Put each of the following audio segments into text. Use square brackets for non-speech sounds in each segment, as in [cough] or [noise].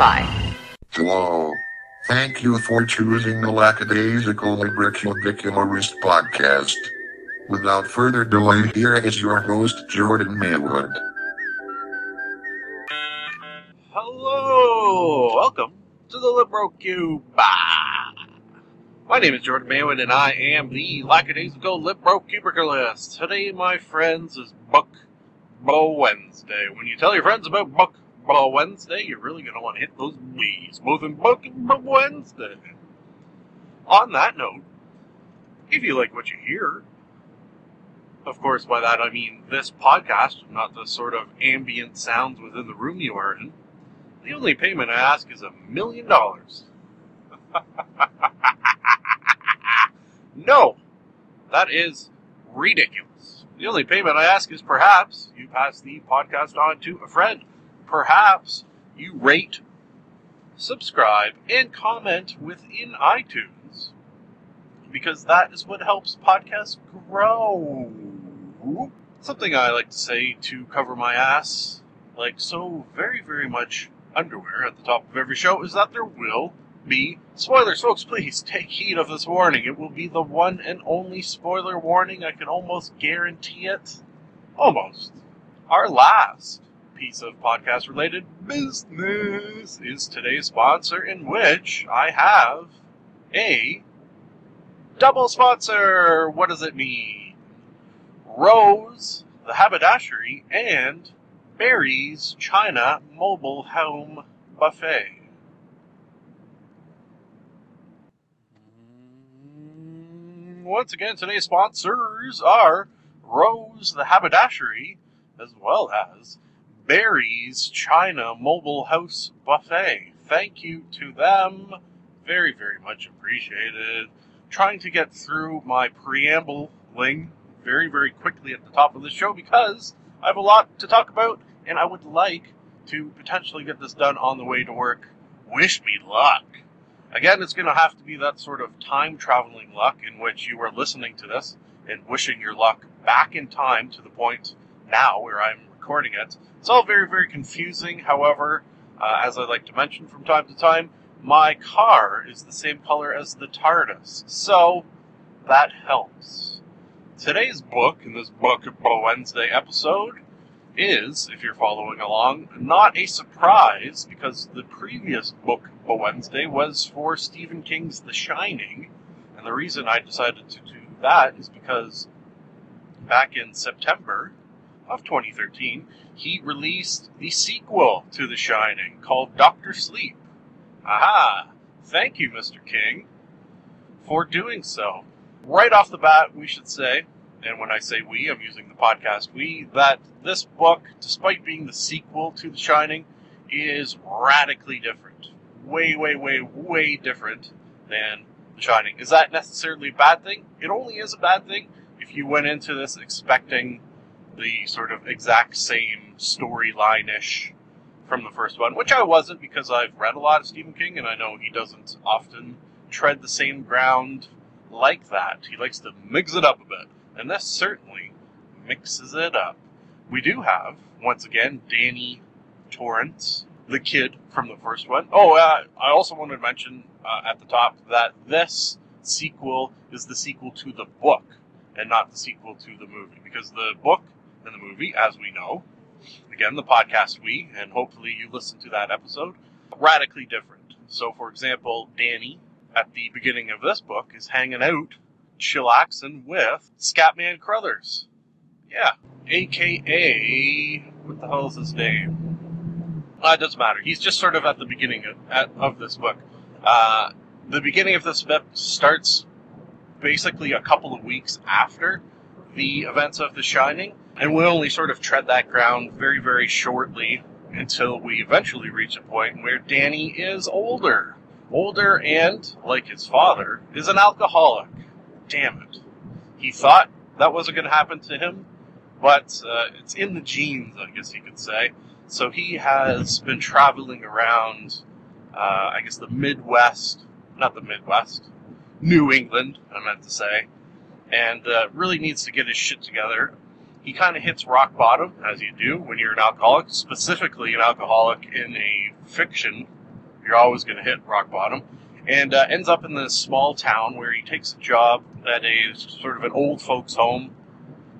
Wi-Fi. Hello. Thank you for choosing the Lackadaisical Librocubicularist podcast. Without further delay, here is your host, Jordan Maywood. Hello, welcome to the Libro Cube. My name is Jordan Maywood, and I am the Lackadaisical Librocubicularist. Today, my friends, is Book Bwednesday. When you tell your friends about Book Bwednesday, you're really going to want to hit those B's, both in and Book Wednesday. On that note, if you like what you hear, of course, by that I mean this podcast, not the sort of ambient sounds within the room you are in. The only payment I ask is a million dollars. [laughs] No, that is ridiculous. The only payment I ask is perhaps you pass the podcast on to a friend. Perhaps you rate, subscribe, and comment within iTunes because that is what helps podcasts grow. Something I like to say to cover my ass, like so very, very much underwear at the top of every show, is that there will be spoilers. Folks, please take heed of this warning. It will be the one and only spoiler warning. I can almost guarantee it. Almost. Our last piece of podcast related business is today's sponsor, in which I have a double sponsor. What does it mean? Rose, the haberdashery, and Barry's China Mobile Home Buffet. Once again, today's sponsors are Rose the Haberdashery, as well as Barry's China Mobile House Buffet. Thank you to them. Very, very much appreciated. Trying to get through my preambling very, very quickly at the top of the show because I have a lot to talk about and I would like to potentially get this done on the way to work. Wish me luck. Again, it's going to have to be that sort of time traveling luck in which you are listening to this and wishing your luck back in time to the point now where I'm recording it. It's all very, very confusing. However, uh, as I like to mention from time to time, my car is the same color as the TARDIS, so that helps. Today's book, in this Book of Wednesday episode, is, if you're following along, not a surprise because the previous book Wednesday was for Stephen King's The Shining. And the reason I decided to do that is because back in September of 2013, he released the sequel to The Shining called Doctor Sleep. Aha! Thank you, Mr. King, for doing so. Right off the bat, we should say and when I say we, I'm using the podcast we, that this book, despite being the sequel to The Shining, is radically different. Way, way, way, way different than The Shining. Is that necessarily a bad thing? It only is a bad thing if you went into this expecting the sort of exact same storyline ish from the first one, which I wasn't because I've read a lot of Stephen King and I know he doesn't often tread the same ground like that. He likes to mix it up a bit and this certainly mixes it up. We do have, once again, Danny Torrance, the kid from the first one. Oh, uh, I also wanted to mention uh, at the top that this sequel is the sequel to the book and not the sequel to the movie, because the book and the movie, as we know, again, the podcast we, and hopefully you listen to that episode, radically different. So, for example, Danny, at the beginning of this book, is hanging out chillaxing with Scatman Crothers. Yeah. AKA, what the hell is his name? Uh, it doesn't matter. He's just sort of at the beginning of, at, of this book. Uh, the beginning of this book starts basically a couple of weeks after the events of The Shining, and we only sort of tread that ground very, very shortly until we eventually reach a point where Danny is older. Older and, like his father, is an alcoholic damn it. He thought that wasn't going to happen to him, but uh, it's in the genes, I guess you could say. So he has been traveling around, uh, I guess, the Midwest, not the Midwest, New England, I meant to say, and uh, really needs to get his shit together. He kind of hits rock bottom, as you do when you're an alcoholic, specifically an alcoholic in a fiction you're always going to hit rock bottom. And uh, ends up in this small town where he takes a job at a sort of an old folks' home,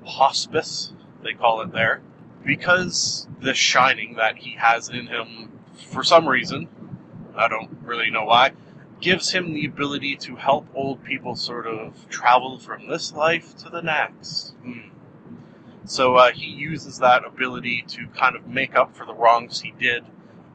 hospice, they call it there, because the shining that he has in him, for some reason, I don't really know why, gives him the ability to help old people sort of travel from this life to the next. Hmm. So uh, he uses that ability to kind of make up for the wrongs he did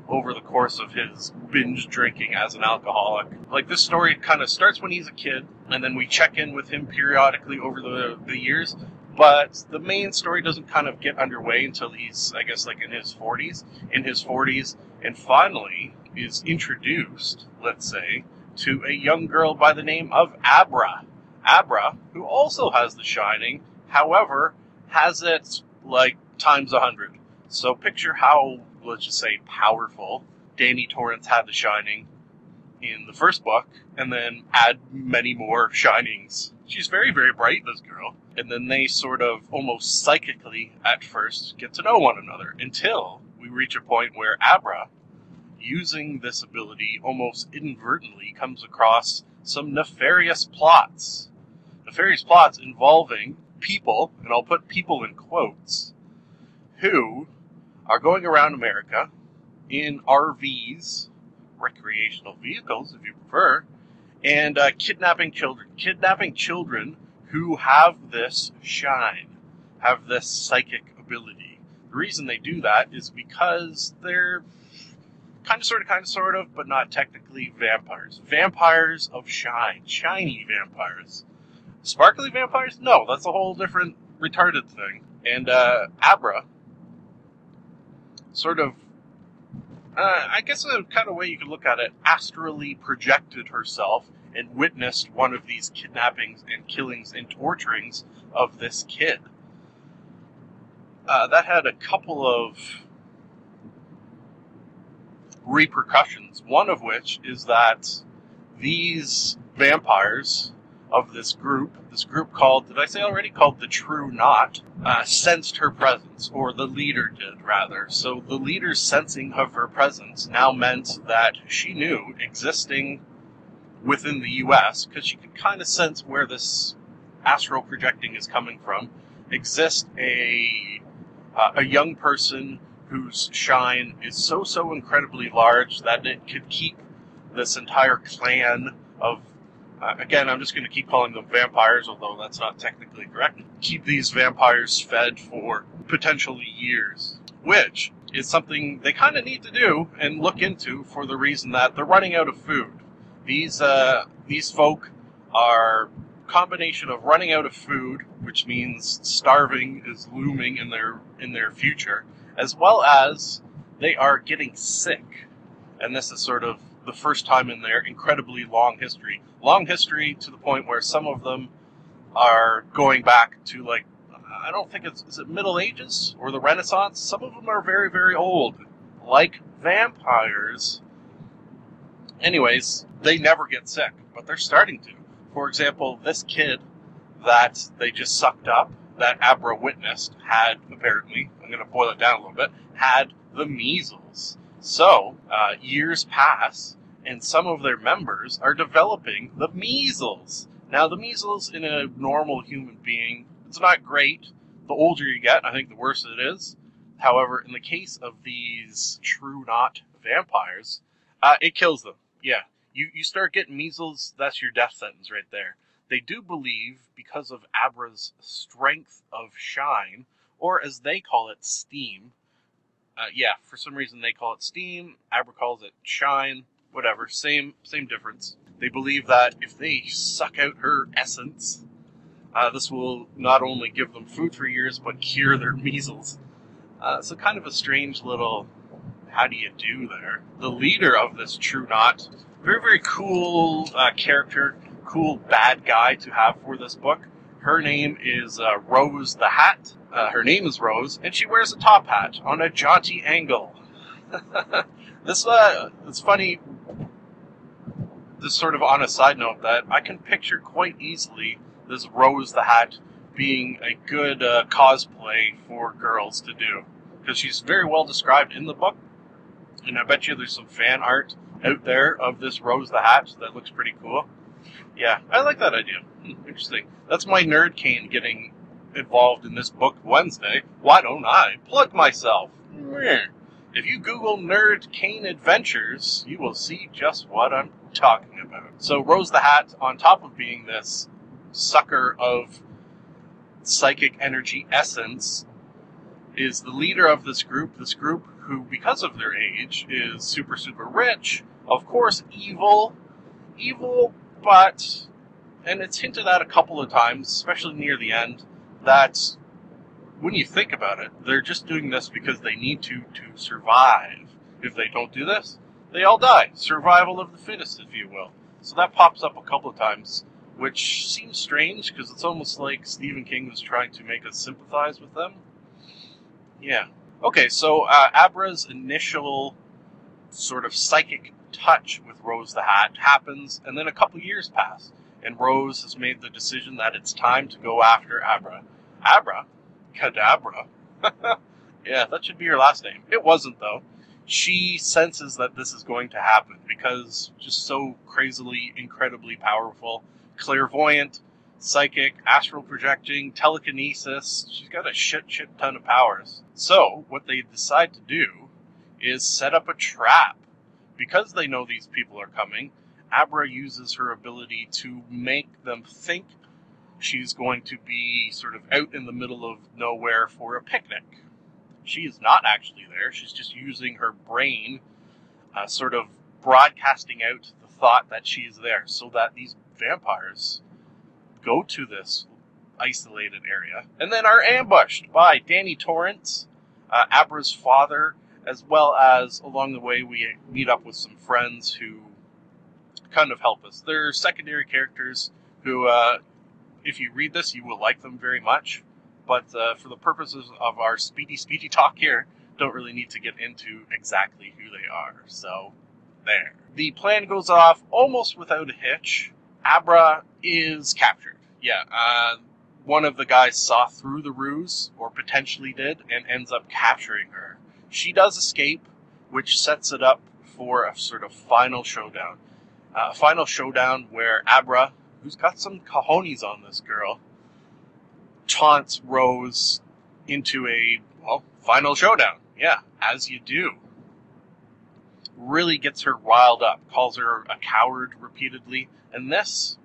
over the course of his binge drinking as an alcoholic. Like this story kind of starts when he's a kid, and then we check in with him periodically over the, the years. But the main story doesn't kind of get underway until he's, I guess, like in his 40s. In his 40s, and finally is introduced, let's say, to a young girl by the name of Abra. Abra, who also has The Shining, however, has it like times a hundred. So picture how, let's just say, powerful Danny Torrance had The Shining in the first book, and then add many more Shinings. She's very, very bright, this girl. And then they sort of almost psychically, at first, get to know one another until we reach a point where Abra using this ability almost inadvertently comes across some nefarious plots. Nefarious plots involving people, and I'll put people in quotes, who are going around America in RVs, recreational vehicles if you prefer, and uh, kidnapping children. Kidnapping children who have this shine, have this psychic ability. The reason they do that is because they're kind of, sort of, kind of, sort of, but not technically vampires. Vampires of shine, shiny vampires. Sparkly vampires? No, that's a whole different retarded thing. And uh, Abra, sort of, uh, I guess a kind of way you could look at it, astrally projected herself and witnessed one of these kidnappings and killings and torturings of this kid. Uh, that had a couple of repercussions. One of which is that these vampires of this group, this group called, did I say already, called the True Knot, uh, sensed her presence, or the leader did, rather. So the leader's sensing of her presence now meant that she knew, existing within the U.S., because she could kind of sense where this astral projecting is coming from, exists a, uh, a young person whose shine is so so incredibly large that it could keep this entire clan of uh, again i'm just going to keep calling them vampires although that's not technically correct. Keep these vampires fed for potentially years which is something they kind of need to do and look into for the reason that they're running out of food. These uh, these folk are combination of running out of food which means starving is looming in their in their future as well as they are getting sick. And this is sort of the first time in their incredibly long history. Long history to the point where some of them are going back to like I don't think it's is it Middle Ages or the Renaissance. Some of them are very very old, like vampires. Anyways, they never get sick, but they're starting to. For example, this kid that they just sucked up that Abra witnessed had apparently, I'm going to boil it down a little bit, had the measles. So, uh, years pass, and some of their members are developing the measles. Now, the measles in a normal human being, it's not great. The older you get, I think the worse it is. However, in the case of these true knot vampires, uh, it kills them. Yeah. You, you start getting measles, that's your death sentence right there. They do believe, because of Abra's strength of shine, or as they call it, steam. Uh, yeah, for some reason they call it steam. Abra calls it shine. Whatever, same same difference. They believe that if they suck out her essence, uh, this will not only give them food for years, but cure their measles. Uh, so kind of a strange little how do you do there. The leader of this True Knot, very very cool uh, character cool bad guy to have for this book. Her name is uh, Rose the Hat. Uh, her name is Rose, and she wears a top hat on a jaunty angle. [laughs] this uh, it's funny. This sort of on a side note that I can picture quite easily this Rose the Hat being a good uh, cosplay for girls to do because she's very well described in the book, and I bet you there's some fan art out there of this Rose the Hat that looks pretty cool. Yeah, I like that idea. Hmm, interesting. That's my nerd cane getting involved in this book Wednesday. Why don't I plug myself? If you Google Nerd Cane Adventures, you will see just what I'm talking about. So, Rose the Hat, on top of being this sucker of psychic energy essence, is the leader of this group. This group, who, because of their age, is super, super rich. Of course, evil. Evil, but. And it's hinted at a couple of times, especially near the end, that when you think about it, they're just doing this because they need to to survive. If they don't do this, they all die. Survival of the fittest, if you will. So that pops up a couple of times, which seems strange because it's almost like Stephen King was trying to make us sympathize with them. Yeah. Okay, so uh, Abra's initial sort of psychic touch with Rose the Hat happens, and then a couple years pass, and Rose has made the decision that it's time to go after Abra. Abra Cadabra. [laughs] yeah, that should be her last name. It wasn't, though. She senses that this is going to happen because just so crazily, incredibly powerful, clairvoyant, psychic, astral projecting, telekinesis. She's got a shit, shit ton of powers. So, what they decide to do is set up a trap. Because they know these people are coming, Abra uses her ability to make them think she's going to be sort of out in the middle of nowhere for a picnic. She is not actually there. She's just using her brain, uh, sort of broadcasting out the thought that she's there so that these vampires go to this isolated area and then are ambushed by Danny Torrance, uh, Abra's father, as well as along the way we meet up with some friends who kind of help us. They're secondary characters who uh, if you read this, you will like them very much. But uh, for the purposes of our speedy, speedy talk here, don't really need to get into exactly who they are. So, there. The plan goes off almost without a hitch. Abra is captured. Yeah, uh, one of the guys saw through the ruse, or potentially did, and ends up capturing her. She does escape, which sets it up for a sort of final showdown. A uh, final showdown where Abra who's got some cojones on this girl, taunts Rose into a, well, final showdown. Yeah, as you do. Really gets her riled up, calls her a coward repeatedly, and this,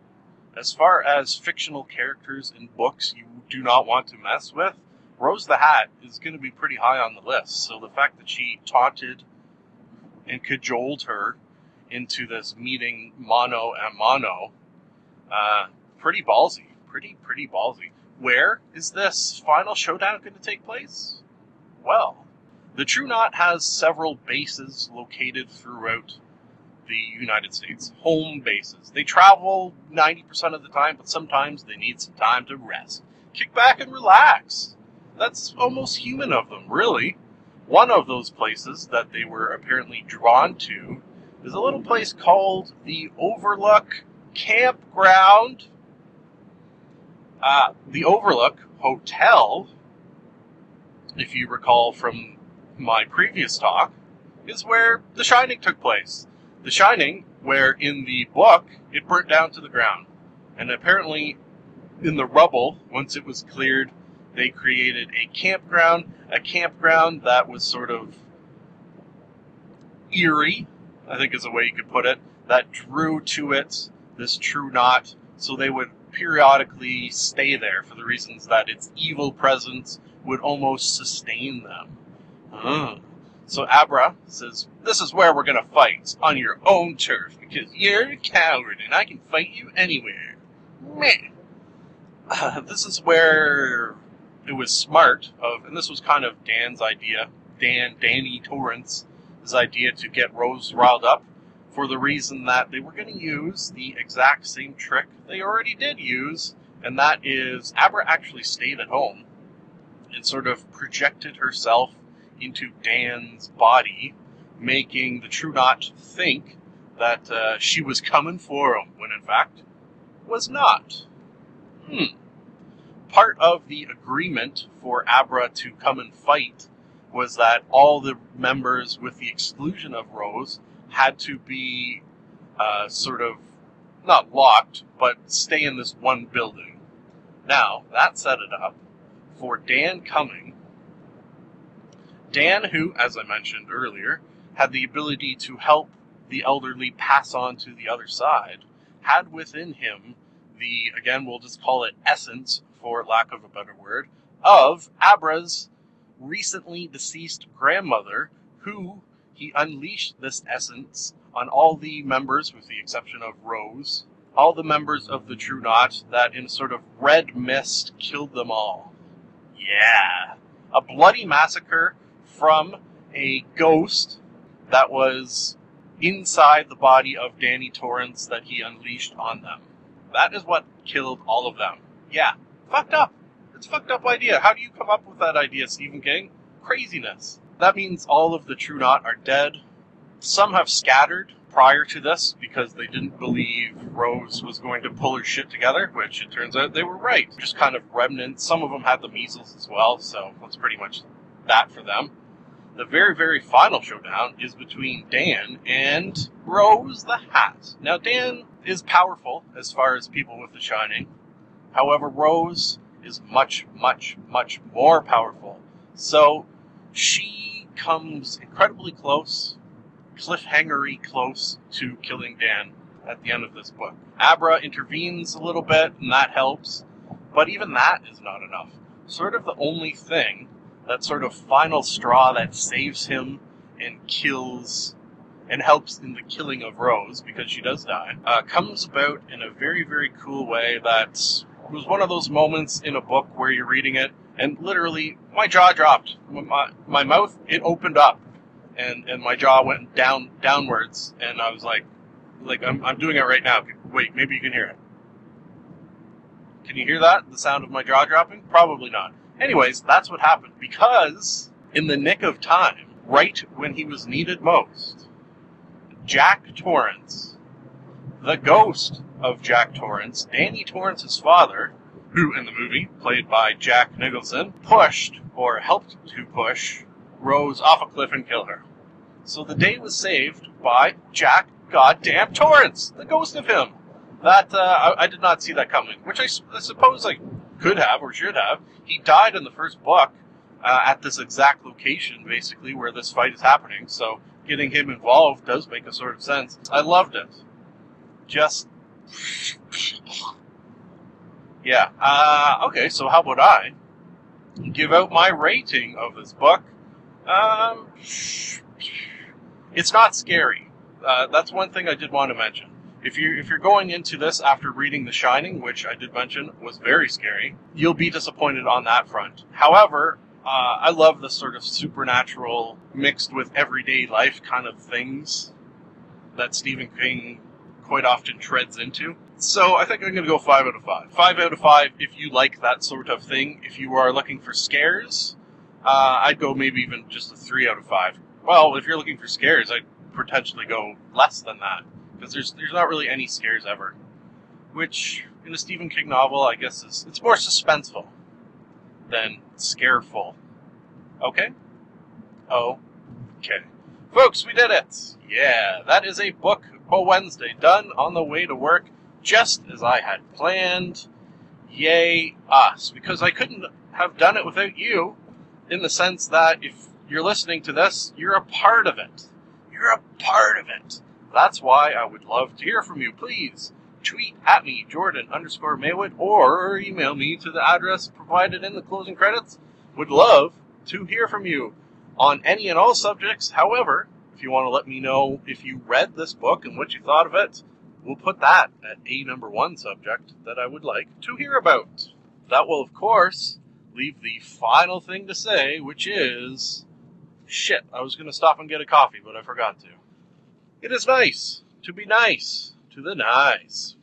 as far as fictional characters in books you do not want to mess with, Rose the Hat is going to be pretty high on the list. So the fact that she taunted and cajoled her into this meeting mono and mono uh, pretty ballsy. Pretty, pretty ballsy. Where is this final showdown going to take place? Well, the True Knot has several bases located throughout the United States, home bases. They travel 90% of the time, but sometimes they need some time to rest. Kick back and relax. That's almost human of them, really. One of those places that they were apparently drawn to is a little place called the Overlook campground, uh, the Overlook Hotel, if you recall from my previous talk, is where The Shining took place. The Shining, where in the book it burnt down to the ground. And apparently, in the rubble, once it was cleared, they created a campground, a campground that was sort of eerie, I think is a way you could put it, that drew to it this true knot, so they would periodically stay there for the reasons that its evil presence would almost sustain them. So Abra says, This is where we're gonna fight, on your own turf, because you're a coward and I can fight you anywhere. Meh. Uh, [laughs] this is where it was smart of, and this was kind of Dan's idea, Dan, Danny Torrance's idea to get Rose riled up for the reason that they were going to use the exact same trick they already did use, and that is Abra actually stayed at home and sort of projected herself into Dan's body, making the True Knot think that uh, she was coming for him, when in fact was not. Hmm. Part of the agreement for Abra to come and fight was that all the members, with the exclusion of Rose, had to be uh, sort of not locked, but stay in this one building. Now, that set it up for Dan Cumming. Dan, who, as I mentioned earlier, had the ability to help the elderly pass on to the other side, had within him the, again, we'll just call it essence, for lack of a better word, of Abra's recently deceased grandmother, who he unleashed this essence on all the members, with the exception of Rose, all the members of the True Knot, that in a sort of red mist killed them all. Yeah. A bloody massacre from a ghost that was inside the body of Danny Torrance that he unleashed on them. That is what killed all of them. Yeah. Fucked up. It's a fucked up idea. How do you come up with that idea, Stephen King? Craziness. That means all of the True Knot are dead. Some have scattered prior to this because they didn't believe Rose was going to pull her shit together, which it turns out they were right. Just kind of remnants. Some of them had the measles as well, so that's pretty much that for them. The very, very final showdown is between Dan and Rose the Hat. Now, Dan is powerful as far as people with the Shining. However, Rose is much, much, much more powerful. So she comes incredibly close, cliffhangery close to killing Dan at the end of this book. Abra intervenes a little bit, and that helps, but even that is not enough. Sort of the only thing, that sort of final straw that saves him and kills and helps in the killing of Rose, because she does die, uh, comes about in a very, very cool way that was one of those moments in a book where you're reading it and literally my jaw dropped. My, my mouth it opened up, and and my jaw went down downwards, and I was like, like I'm I'm doing it right now. Wait, maybe you can hear it. Can you hear that? The sound of my jaw dropping? Probably not. Anyways, that's what happened because in the nick of time, right when he was needed most, Jack Torrance, the ghost of Jack Torrance, Danny Torrance's father, who in the movie, played by Jack Nicholson, pushed, or helped to push, Rose off a cliff and kill her. So the day was saved by Jack goddamn Torrance, the ghost of him. That, uh, I, I, did not see that coming, which I, I, suppose I could have or should have. He died in the first book uh, at this exact location, basically, where this fight is happening, so getting him involved does make a sort of sense. I loved it. Just yeah. Uh, okay, so how about I give out my rating of this book? Um, it's not scary. Uh, that's one thing I did want to mention. If you if you're going into this after reading The Shining, which I did mention was very scary, you'll be disappointed on that front. However, uh, I love the sort of supernatural mixed with everyday life kind of things that Stephen King quite often treads into. So I think I'm going to go five out of five. Five out of five if you like that sort of thing. If you are looking for scares, uh, I'd go maybe even just a three out of five. Well, if you're looking for scares, I'd potentially go less than that because there's there's not really any scares ever. Which in a Stephen King novel, I guess is it's more suspenseful than scareful. Okay. Oh. Okay. Folks, we did it! Yeah, that is a book a Wednesday done on the way to work just as I had planned. Yay, us. Because I couldn't have done it without you, in the sense that if you're listening to this, you're a part of it. You're a part of it. That's why I would love to hear from you. Please tweet at me, Jordan underscore Maywood, or email me to the address provided in the closing credits. Would love to hear from you on any and all subjects. However, if you want to let me know if you read this book and what you thought of it, we'll put that at a number one subject that I would like to hear about. That will, of course, leave the final thing to say, which is shit, I was going to stop and get a coffee, but I forgot to. It is nice to be nice to the nice.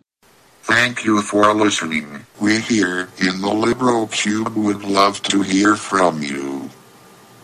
Thank you for listening. We here in the Libro Cube would love to hear from you.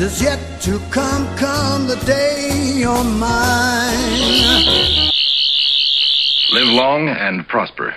is yet to come, come the day oh you're mine. Live long and prosper.